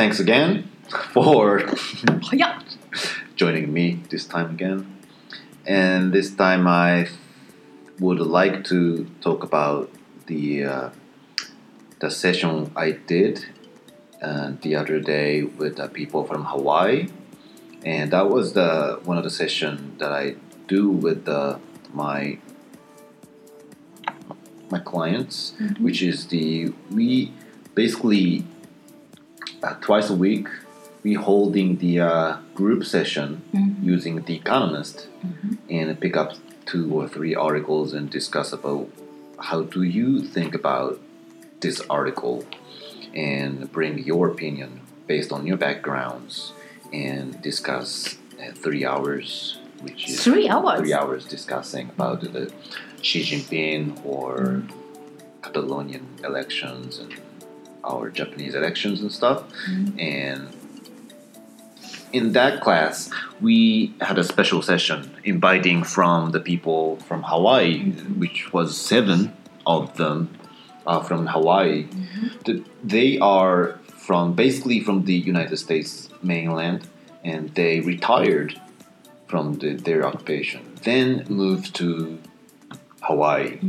thanks again for joining me this time again. And this time I would like to talk about the uh, the session I did uh, the other day with the people from Hawaii, and that was the one of the session that I do with the, my my clients, which is the we basically twice a week we holding the uh, group session using the economist and pick up two or three articles and discuss about how do you think about this article and bring your opinion based on your backgrounds and discuss uh, three hours which is Three hours? three hours discussing about the Xi Jinping or Catalonian elections and our Japanese elections and stuff. Mm-hmm. And in that class, we had a special session inviting from the people from Hawaii, mm-hmm. which was seven of them uh, from Hawaii. Mm-hmm. The- They are from basically from the United States mainland, and they retired from the, their occupation, then moved to Hawaii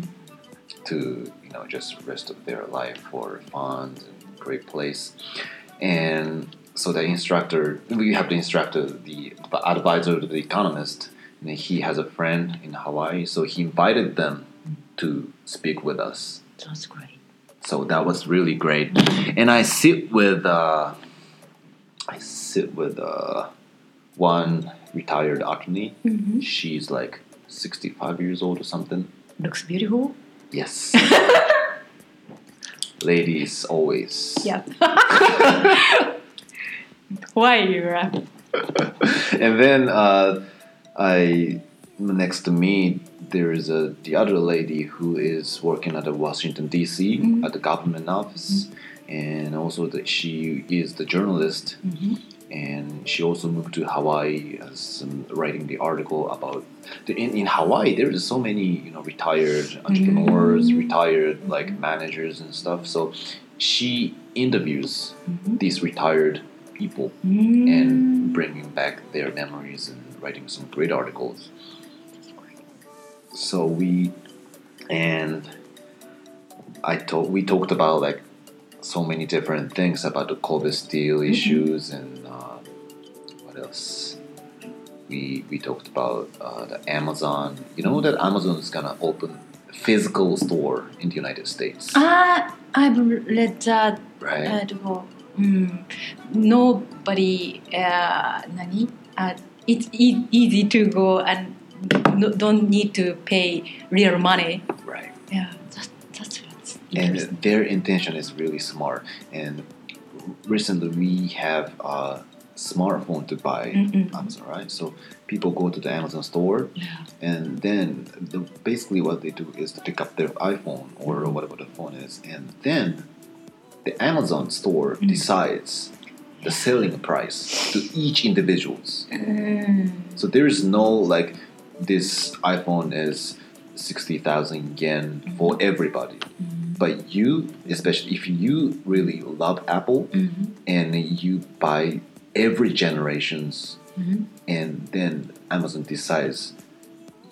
to you know just rest of their life for fun and great place. And so the instructor we have the instructor the advisor the economist and he has a friend in hawaii so he invited them to speak with us. That's great. so that was really great. And i sit with uh, i sit with uh, one retired attorney. She's like 65 years old or something. Looks beautiful. Yes. Ladies always. Yep. Why you laugh? And then uh, I next to me there is a the other lady who is working at the Washington D.C. Mm-hmm. at the government office, mm-hmm. and also that she is the journalist, mm-hmm. And she also moved to Hawaii as um, writing the article about the, in in Hawaii. There is so many you know retired mm-hmm. entrepreneurs, retired like managers and stuff. So she interviews mm-hmm. these retired people mm. and bringing back their memories and writing some great articles. So we and I told we talked about like so many different things about the Kobe steel mm-hmm. issues and uh, else. We we talked about uh, the Amazon. You know that Amazon is gonna open a physical store in the United States, Ah, I've read that right? article. Mm. Nobody, uh, nani? Uh, it's e- easy to go and no, don't need to pay real money. right. Yeah, that, that's what's and their intention is really smart. And recently, we have a smartphone to buy Mm-mm. Amazon, right? So people go to the Amazon store, Yeah. and then the, basically what they do is to pick up their iPhone or whatever the phone is, and then the Amazon store Mm. decides the selling price to each individuals. Mm. So there is no like this iPhone is sixty thousand yen for everybody. But you, especially if you really love Apple Mhm. and you buy every generations, Mhm. and then Amazon decides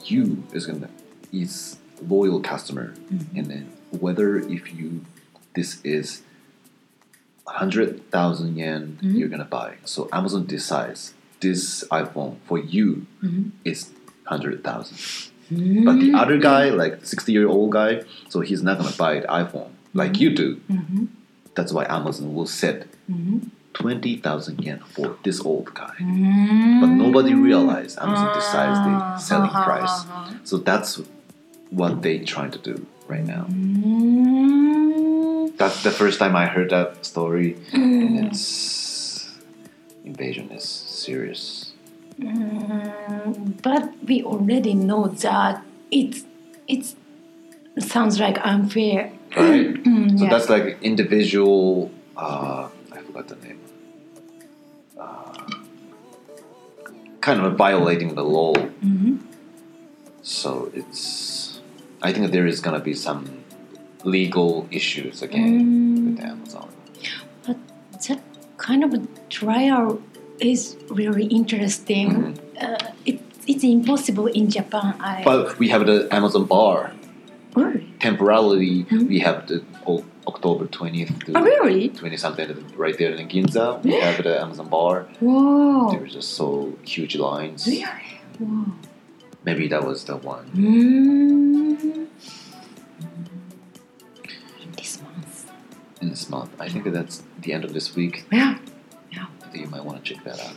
you is gonna is loyal customer, mm-hmm. and then whether if you this is hundred thousand yen mm-hmm. you're gonna buy. So Amazon decides this iPhone for you mm-hmm. is hundred thousand. But the other guy, like sixty year old guy, so he's not gonna buy the iPhone like you do. That's why Amazon will set twenty thousand yen for this old guy. But nobody realized Amazon decides the selling price. So that's what they trying to do right now. Mm. That's the first time I heard that story, and it's invasion is serious. Mm, but we already know that it's it's sounds like unfair. right? so yeah. that's like individual. Uh, I forgot the name. Kind of violating the law. Mhm. So it's. I think there is gonna be some legal issues again Mm. with Amazon. But that kind of trial is really interesting. Mhm. Uh, it, it's impossible in Japan. I But we have the Amazon bar. really? Temporarily, Mhm. we have the October 20th to Oh, really? 20 something right there in Ginza. We have the Amazon bar. Wow. There were just so huge lines. Really? Wow. Maybe that was the one. Mm. This month. in this month. I think that's the end of this week. Yeah. Yeah. I think you might want to check that out.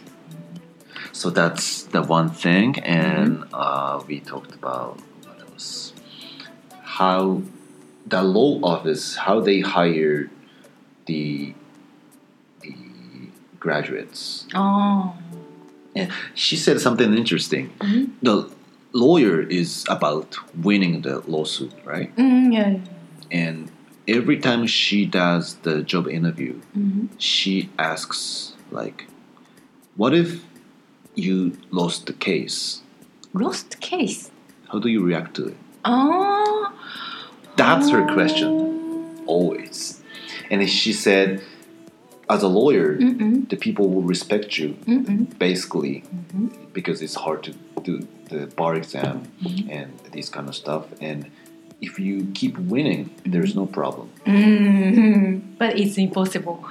So that's the one thing, and uh, we talked about what else? How the law office, how they hire the the graduates. Oh. And She said something interesting. Mhm. The lawyer is about winning the lawsuit, right? Mm, yeah. And every time she does the job interview, Mm-hmm. she asks like what if you lost the case Lost case. how do you react to it Oh. That's her question always and she said as a lawyer Mm-mm. the people will respect you Mm-mm. basically Mm-hmm. because it's hard to do the bar exam Mhm. and these kind of stuff and if you keep winning there's no problem Mm-hmm. But it's impossible.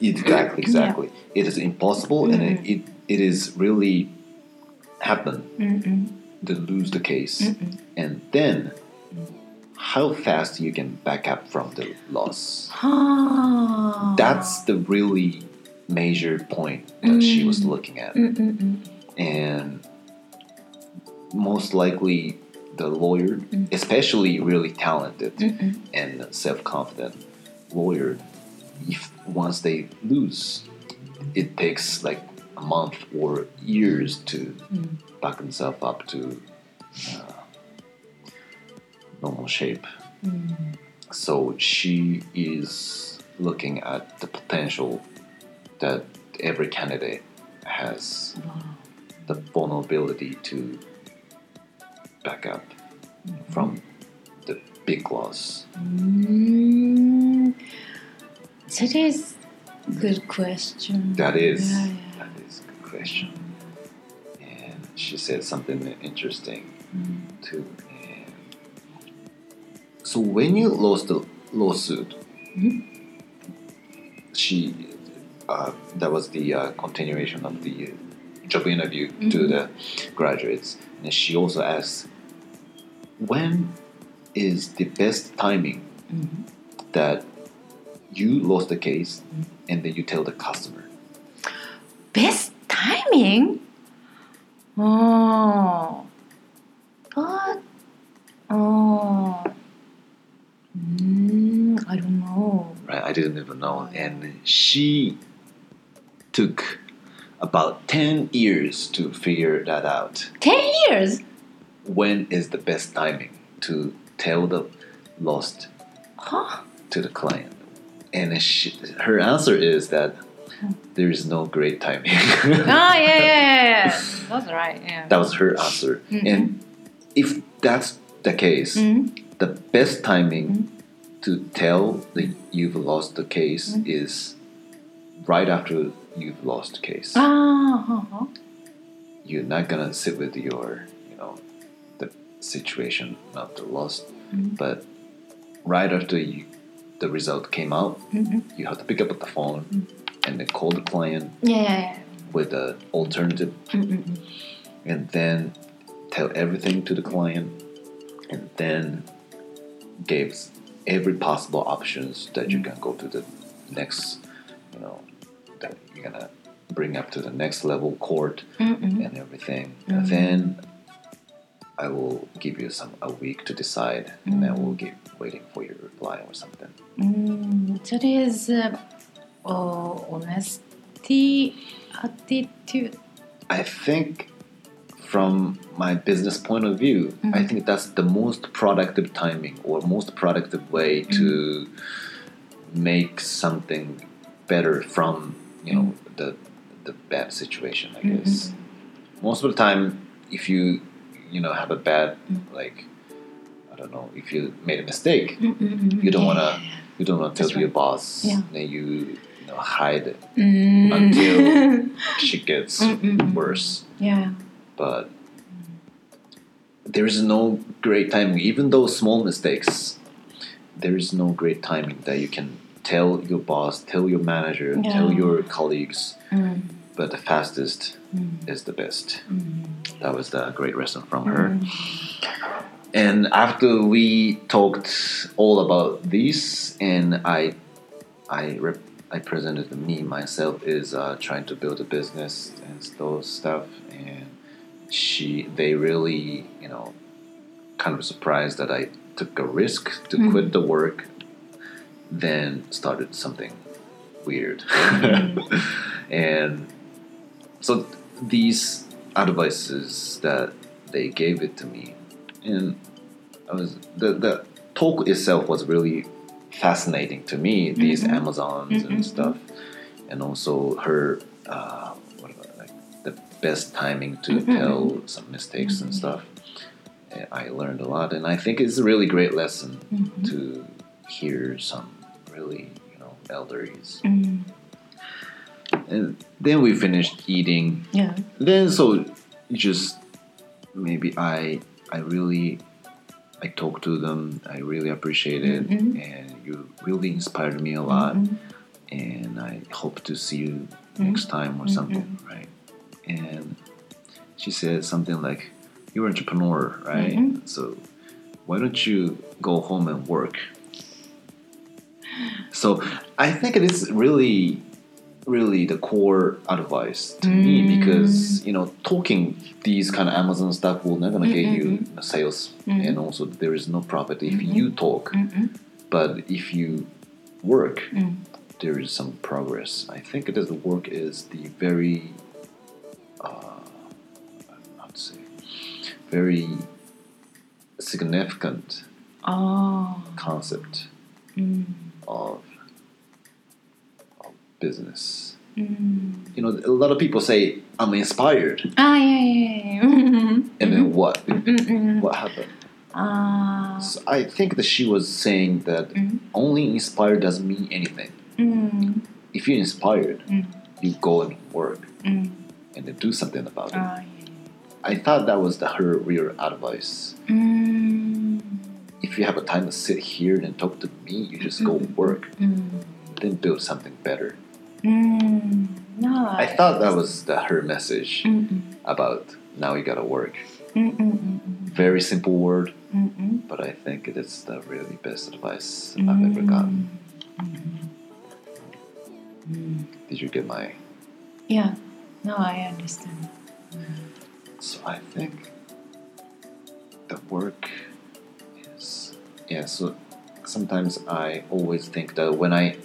exactly exactly it is impossible and it, it, it is really happen to lose the case and then how fast you can back up from the loss Ah. that's the really major point that she was Mm. looking at Mm-mm. and most likely the lawyer Mm. especially really talented Mm-mm. and self-confident lawyer if once they lose it takes like a month or years to Mm. back themselves up to uh, normal shape Mm. so she is looking at the potential that every candidate has Wow. the vulnerability to back up from the big loss Mm. That is good question. That is Yeah, yeah. that is a good question. And she said something interesting Mm. too. So when you lost the lawsuit, Mhm. she uh, that was the uh, continuation of the uh, job interview to Mhm. the graduates, and she also asked, when is the best timing Mhm. that you lost the case, and then you tell the customer. Best timing? Oh. But, oh. Mm, know. right? I didn't even know. And she took about 10 years to figure that out. 10 years? When is the best timing to tell the lost Huh? to the client? And she, her answer is that there is no great timing. Oh, yeah, yeah, yeah. That's right, yeah. that was her answer. Mhm. And if that's the case, Mm, the best timing Mhm. To tell that you've lost the case Mhm. is right after you've lost the case. ah, huh, huh. You're not gonna sit with your, you know, the situation of the loss, Mhm. but right after you, the result came out, Mhm. you have to pick up the phone Mhm. and then call the client Yeah, yeah, yeah. with an alternative, Mm, mm, mm. and then tell everything to the client, and then gives every possible options that you can go to the next, you know, that you're gonna bring up to the next level court Mm, mm. and everything. Mhm. And then I will give you some a week to decide, and then we'll keep waiting for your reply or something. Mm, that is uh, oh, honesty attitude. I think from my business point of view, I Mhm. think that's the most productive timing or most productive way to make something better from you know the the bad situation. I guess most of the time, if you you know have a bad Mm. like I don't know if you made a mistake, Mm, mm, mm. You don't Yeah, wanna- you don't want to tell That's your boss, Yeah. then you, you know, hide it Mm. until she gets Mm-mm. worse. yeah. But there is no great timing, even though small mistakes. There is no great timing that you can tell your boss, tell your manager, tell your colleagues. Mm. But the fastest Mm. is the best. Mm. That was the great lesson from her. Mm. And after we talked all about this, and I, I, rep- I presented me myself is uh, trying to build a business and those stuff, and she, they really, you know, kind of surprised that I took a risk to Mhm. quit the work, then started something weird, and so these advices that they gave it to me and I was the the talk itself was really fascinating to me. These Mhm. Amazons and stuff, and also her uh, best timing to Mhm. tell some mistakes and Mhm. stuff. I learned a lot, and I think it's a really great lesson Mhm. to hear some really you know elders. Mm. And then we finished eating Yeah. then so just maybe i i really i talked to them i really appreciate it Mhm. and you really inspired me a lot Mhm. and i hope to see you Mhm. next time or something right and she said something like you're an entrepreneur right Mhm. so why don't you go home and work so i think it is really really the core advice to me Mm. because you know talking these kind of amazon stuff will never gonna get you sales Mhm. and also there is no profit if Mhm. you talk Mm-mm. but if you work Mm. there is some progress i think it is the work is the very uh, to say very significant Oh. concept Mm. of, of business Mm. you know a lot of people say i'm inspired Ah, yeah, yeah, yeah. And then what Mm-mm. what happened Ah. so i think that she was saying that Mm. only inspired doesn't mean anything Mm. if you're inspired Mm. you go and work Mm. And then do something about it Ah, yeah. i thought that was the her real advice Mm. if you have a time to sit here and talk to me you just go Mhm. work Mm. then build something better Mm. No, i thought that was the her message Mm-mm. about now you gotta work Mm-mm. very simple word Mm-mm. but i think it is the really best advice i've ever gotten Mm. did you get my Yeah. No, I understand. So I think the work is yeah. So sometimes I always think that when I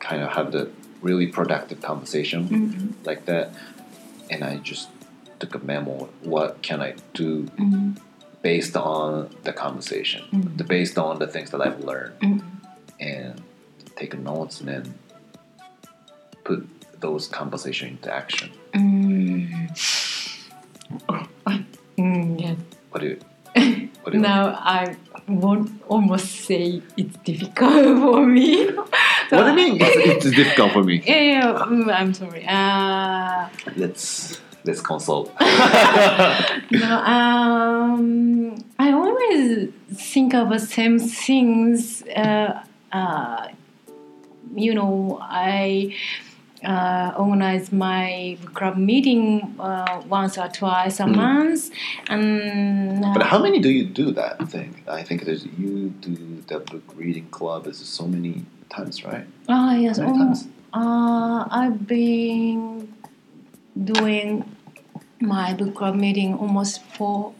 kind of have the really productive conversation Mm-mm. like that, and I just took a memo. What can I do Mm-mm. based on the conversation, Mm. the based on the things that I've learned, Mm-mm. and take notes and then put those conversation into action. Mm. Mm, yeah. What do you? What do you? Now I won't almost say it's difficult for me. So- What do you mean? It's, it's difficult for me. Yeah, yeah, mm, I'm sorry. Uh, Let's let's consult. no, um, I always think of the same things. Uh, uh, you know, I uh, organize my book club meeting uh, once or twice a Mm. month, and uh, but how many do you do that thing? I think there's you do the book reading club is so many times, right? Ah, yes. Many times? uh, I've been doing my book club meeting almost for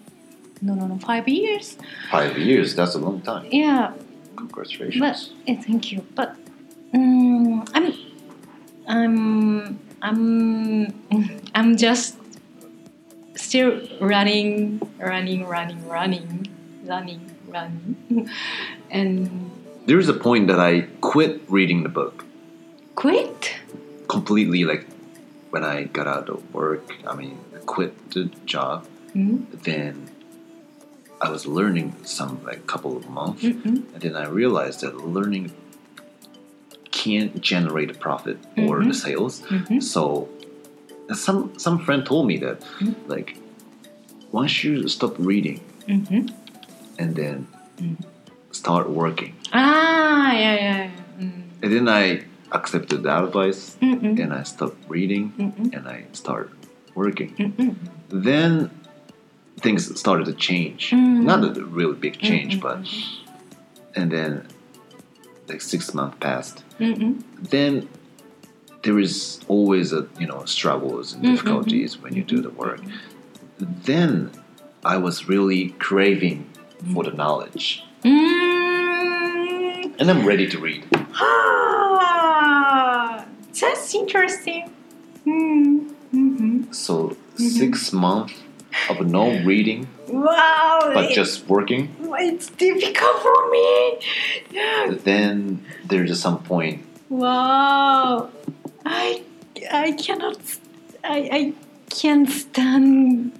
no, no, no, five years. Five years. That's a long time. Yeah, Congratulations. but thank you. But um, I'm, I'm, I'm, I'm just still running, running, running, running, running, running, and there is a point that I quit reading the book quit. completely. Like when I got out of work, I mean, quit the job. Mm? Then I was learning some like couple of months. Mm-mm. And then I realized that learning can't generate a profit or Mhm. the sales. Mhm. So some some friend told me that Mhm. like once you stop reading Mhm. and then Mhm. start working, Ah, yeah, yeah. yeah. And then I accepted the advice Mm-mm. and I stopped reading and I start working. Then things started to change. Not a really big change, but and then like six months passed. Mm-mm. Then there is always a you know struggles and Mm, mm, difficulties when you do the work. Then I was really craving for the knowledge, Mm. and I'm ready to read. Ah, that's interesting. Mm. Mm-hmm. So six months of no reading, Wow. but it- just working. it's difficult for me. Yeah. Then there's some point. Wow. I I cannot. I I can't stand.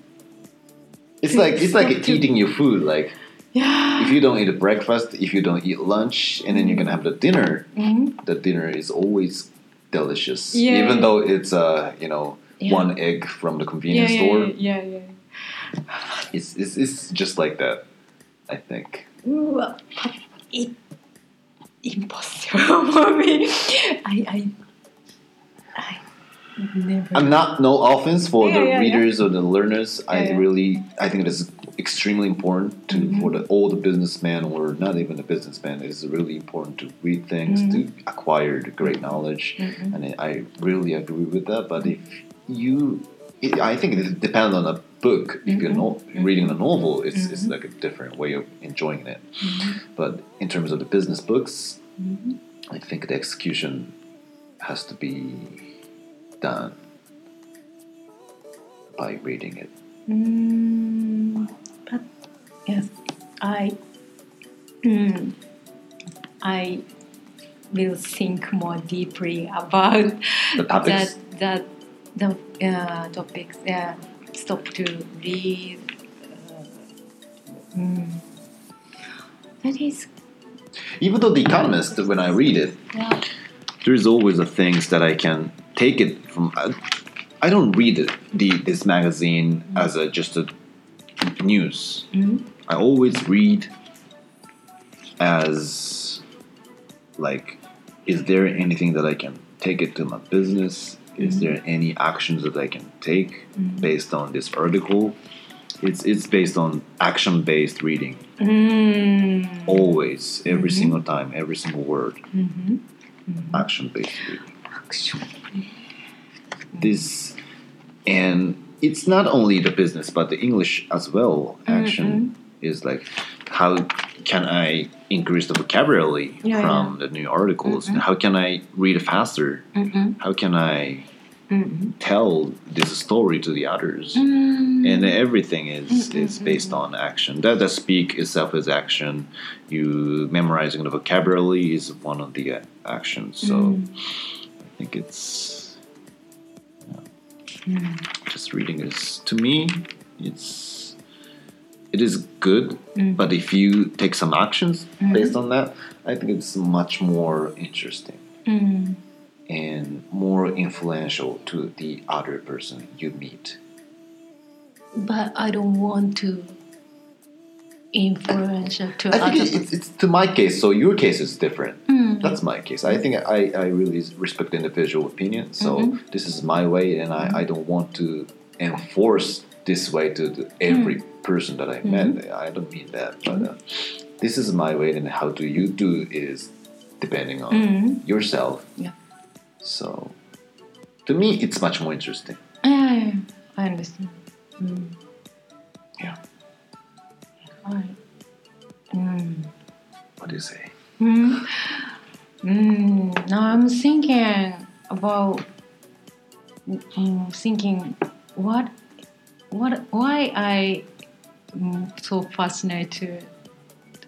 It's like it's like eating your food. Like Yeah. if you don't eat a breakfast, if you don't eat lunch, and then you're gonna have the dinner, Mhm. the dinner is always delicious. Yeah. Even though it's uh you know Yeah. one egg from the convenience yeah, store, yeah, yeah, yeah. It's, it's it's just like that. I think. Ooh, it impossible for me. I I I never. I'm not no offense for Yeah, the yeah, yeah. readers or the learners. I Yeah, yeah. really I think it is extremely important to Mhm. for the all the businessmen or not even the businessman. It is really important to read things to acquire the great knowledge. Mhm. and I really agree with that. But if you, it, I think it depends on a book. If you're Mhm. no, reading the novel, it's, it's Mhm. like a different way of enjoying it. Mhm. But in terms of the business books. I think the execution has to be done by reading it. Mm, but yes, I mm, I will think more deeply about The topics. that that the uh, topics. Yeah, stop to read. Uh, mm. That is Even though The Economist, when I read it, yeah. there's always a things that I can take it from. I, I don't read it, the this magazine as a just a news. Mm, I always read as like, is there anything that I can take it to my business? Is Mhm. there any actions that I can take Mhm. based on this article? It's it's based on action based reading. Mm, Always, every Mhm. single time, every single word, mhm, action based reading. Action. This and it's not only the business but the English as well. Action is like how can I increase the vocabulary Yeah, from the new articles? Mhm. How can I read faster? Mm-mm, How can I mm-mm. tell this story to the others? Mm. And everything is is mm, based on action. That the speak itself is action. You memorizing the vocabulary is one of the uh, actions. So Mm. I think it's Mm. just reading is to me it's it is good Mm. but if you take some actions Mhm. based on that i think it's much more interesting Mm. and more influential to the other person you meet But I don't want to influence to i think other it's, it's to my case so your case is different Mm. that's my case i think i, I really respect individual opinion so Mhm. this is my way and I, I don't want to enforce this way to every Mm. Person that i met i don't mean that but uh, this is my way and how do you do is depending on Mm. yourself Yeah. so to me it's much more interesting Yeah, I understand. Mm. Yeah. Right. Mm. what do you say Mm. Mm. Now I'm thinking about mm, thinking what what why I so fascinated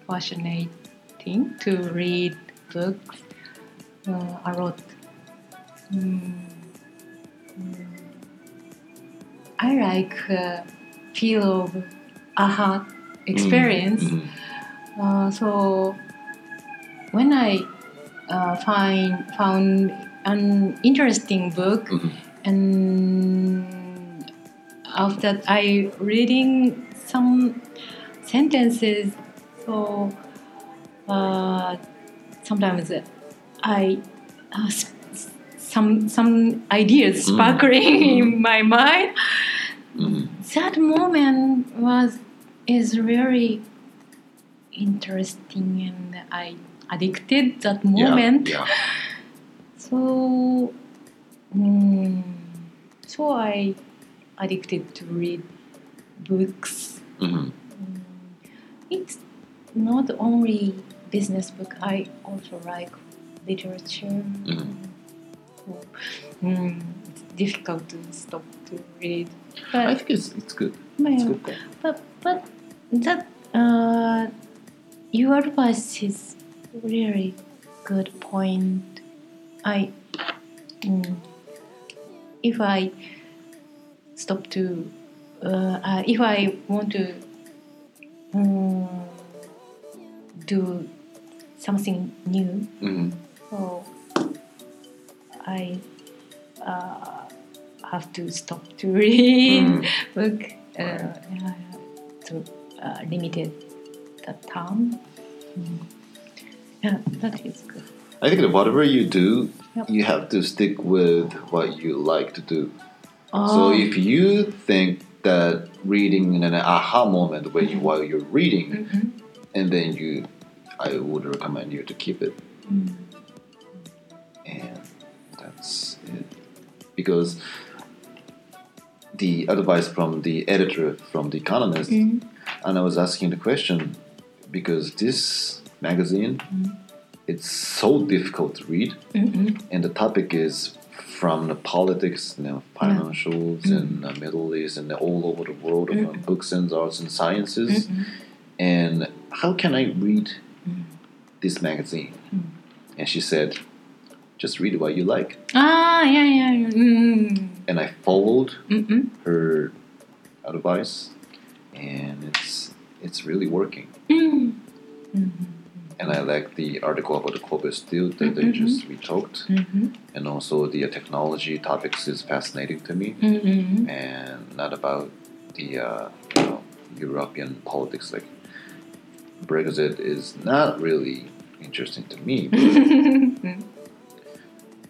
fascinating to read books uh, a lot. Mm. Mm. I like uh, feel of aha experience. Mhm. Uh, so when I uh, find found an interesting book, Mhm. and after that, I reading some sentences. So uh, sometimes I uh, some some ideas Mm. sparkling in my mind. Mhm. That moment was is really interesting, and I addicted that moment. Yeah. So, mm, so I addicted to read books. Mhm. It's not only business book. I also like literature. Mhm. So, mm, it's difficult to stop to read. I think it's it's good. but, It's good. but, but that uh, your advice is really good point. I mm, if I stop to uh, uh, if I want to mm, do something new, Mhm. so I uh, have to stop to read Mm. book uh, yeah, to uh, limited the time. Mm. Yeah, that is good. I think that whatever you do, Yep. you have to stick with what you like to do. Oh, So if you think that reading and an aha moment when you while you're reading, Mhm. and then you, I would recommend you to keep it, Mm. and that's it. Because the advice from the editor from the Economist, Mm. and I was asking the question because this magazine, Mm. it's so difficult to read. Mm-mm. and the topic is from the politics, you know, financials, Mm. and the Middle East, and all over the world of uh, Mm. books and arts and sciences. Mm-mm. And how can I read Mm. this magazine? Mm. And she said, just read what you like. Ah, yeah, yeah. yeah. Mm. And I followed her advice, and it's it's really working. Mm. And I like the article about the Kobe steel that they Mhm. just we talked, Mhm. and also the uh, technology topics is fascinating to me. Mm-mm. and not about the uh, you know, European politics. Like Brexit is not really interesting to me.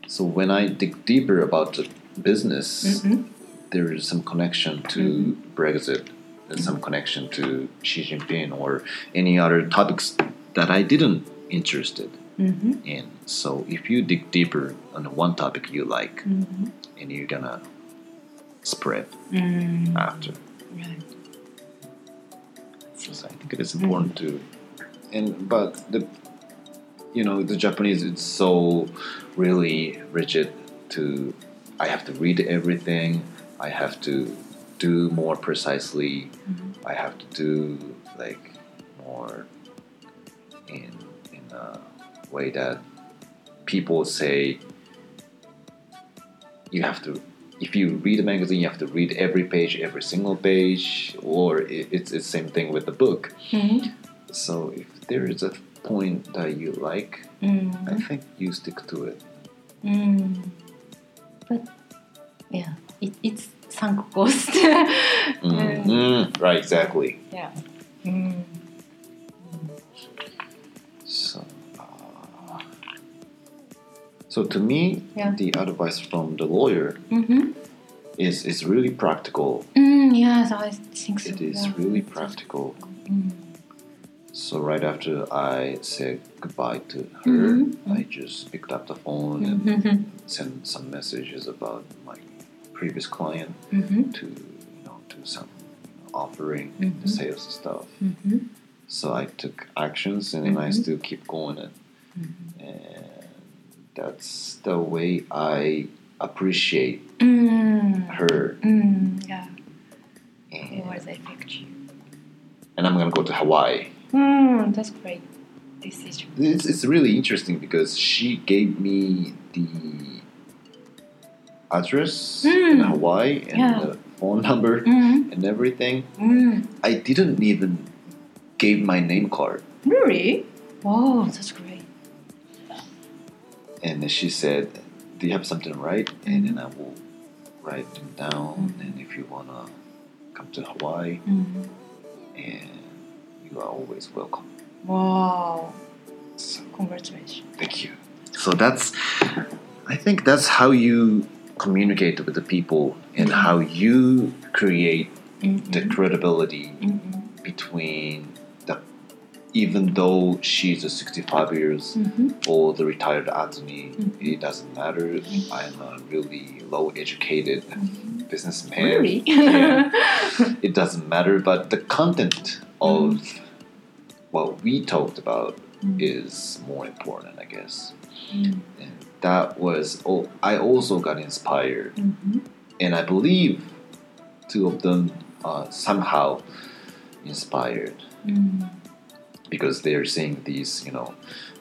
So when I dig deeper about the business, Mm-mm. there is some connection to Brexit. There's some connection to Xi Jinping or any other topics that I didn't interested Mhm. in. So if you dig deeper on the one topic you like, Mhm. and you're gonna spread Mm. after. Right. So I think it is important to, and but the, you know, the Japanese it's so really rigid. To, I have to read everything. I have to do more precisely. Mhm. I have to do like more in in a way that people say you have to if you read a magazine you have to read every page every single page or it, it's the same thing with the book Mhm. so if there is a point that you like i Mm. think you stick to it Mm. But yeah, it, it's sunk cost. Mm, mm, right exactly Yeah. Mm. So to me Yeah. the advice from the lawyer Mm-hmm. is is really practical Mm, yes, I think so. it is yeah. really practical Mm. So right after I said goodbye to her, Mhm. I just picked up the phone and Mhm. sent some messages about my previous client Mhm. to you know do some offering Mhm. the sales and stuff. Mhm. So I took actions and then I still keep going Mhm. and that's the way I appreciate Mm. her. Mm, yeah, And, affect you. and I'm gonna go to Hawaii. Mm, that's great decision. It's, it's really interesting because she gave me the address in Mm. Hawaii and Yeah. the phone number Mm. and everything. Mm. I didn't even give my name card. Really? Wow, that's great. And then she said, "Do you have something to write?" And then I will write them down. And if you wanna come to Hawaii, Mm. and you are always welcome. Wow. So, Congratulations. thank you. So that's, I think that's how you communicate with the people and how you create the credibility Mm-hmm. between even though she's a 65 years Mm-hmm. old retired attorney, Mhm. it doesn't matter. I'm a really low educated businessman. Really? Yeah. it doesn't matter, but the content of what we talked about Mm. is more important, I guess. And that was, oh, I also got inspired, and I believe two of them uh, somehow inspired. Because they're seeing these, you know,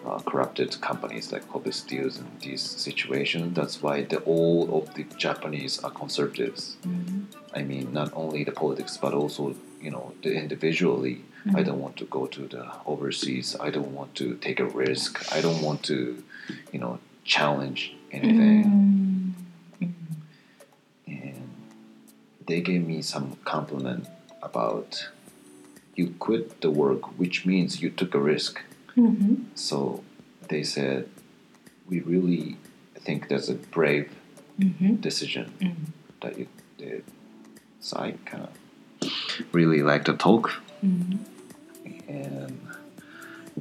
uh, corrupted companies like Kobe Steels in these situations. That's why the all of the Japanese are conservatives. Mm. I mean, not only the politics, but also, you know, the individually. I don't want to go to the overseas. I don't want to take a risk. I don't want to, you know, challenge anything. Mm. And they gave me some compliment about you quit the work, which means you took a risk. Mhm. So they said, we really think that's a brave Mhm. decision Mm. that you did. So I kind of really like the talk. Mhm. And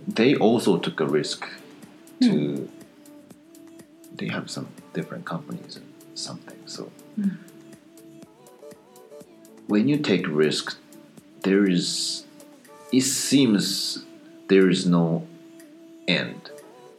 they also took a risk to, they have some different companies and something. So Mm. when you take risk, there is, it seems there is no end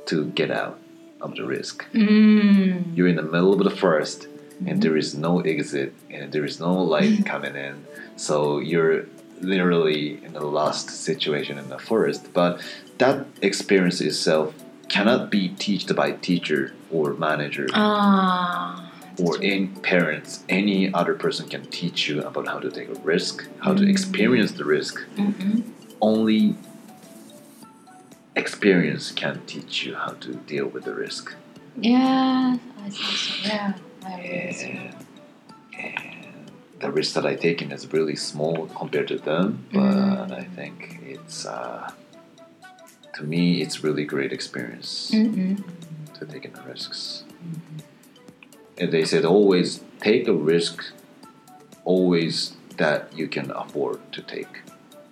to get out of the risk. Mm. You're in the middle of the forest and there is no exit and there is no light coming in. So you're literally in a lost situation in the forest. But that experience itself cannot be taught by teacher or manager Ah. Or any parents. Any other person can teach you about how to take a risk, how to experience the risk. Mhm. Only experience can teach you how to deal with the risk. Yeah, I think so. Yeah, I agree with and, and the risk that I taken is really small compared to them, but Mm. I think it's uh, to me it's really great experience Mm-mm. to taking the risks. And they said always take a risk, always that you can afford to take.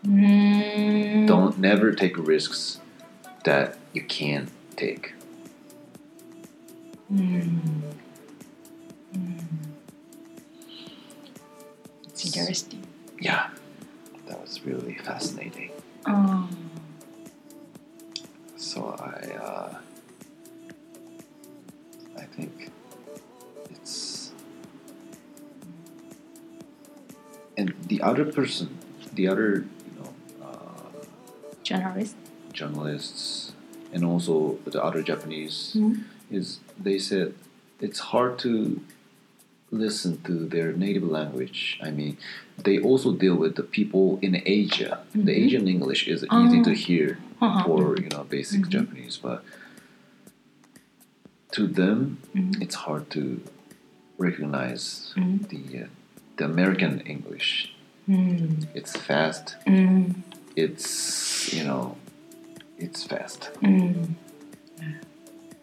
Mm. Don't never take risks that you can't take. Mm. Mm. It's interesting. Yeah, that was really fascinating. Oh. So I, uh, I think and the other person, the other, you know, uh, Journalist. journalists, and also the other Japanese, Mm. is they said it's hard to listen to their native language. I mean, they also deal with the people in Asia. The Mhm. Asian English is easy Oh. to hear Uh-huh. for you know basic Mhm. Japanese, but to them Mhm. it's hard to recognize Mhm. the uh, the American English. Mm. It's fast. Mm. It's you know, it's fast. Mm.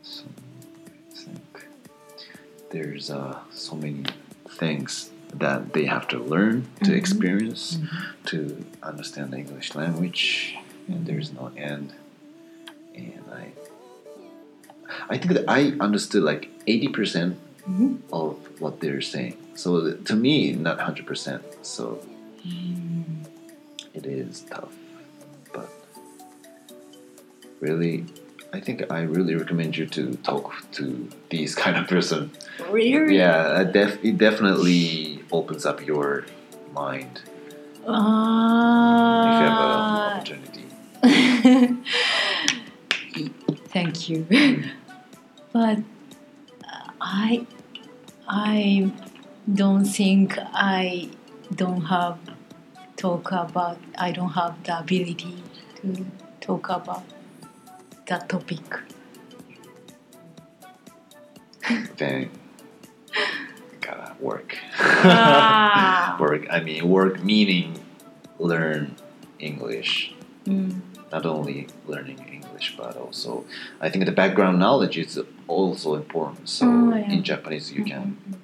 So I think there's uh, so many things that they have to learn to Mhm. experience to understand the English language, and there's no end. And I, I think that I understood like eighty percent Mhm. of what they're saying. So to me, not hundred percent. So Mm. it is tough, but really, I think I really recommend you to talk to these kind of person. Really? Yeah, it def- it definitely opens up your mind if you have an Ah. opportunity. Thank you. but I I don't think I don't have talk about I don't have the ability to talk about that topic. then gotta work. Ah. work. I mean, work meaning learn English. Mm. Not only learning English, but also I think the background knowledge is also important. So Oh, yeah. in Japanese, you can you know,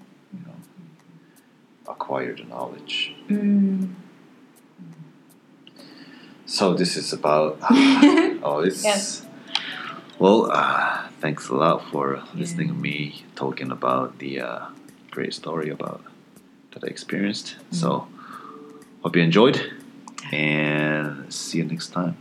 acquire the knowledge. Mm. So this is about. oh, it's. Yes. Well, uh, thanks a lot for listening to me talking about the uh, great story about that I experienced. So, hope you enjoyed, and see you next time.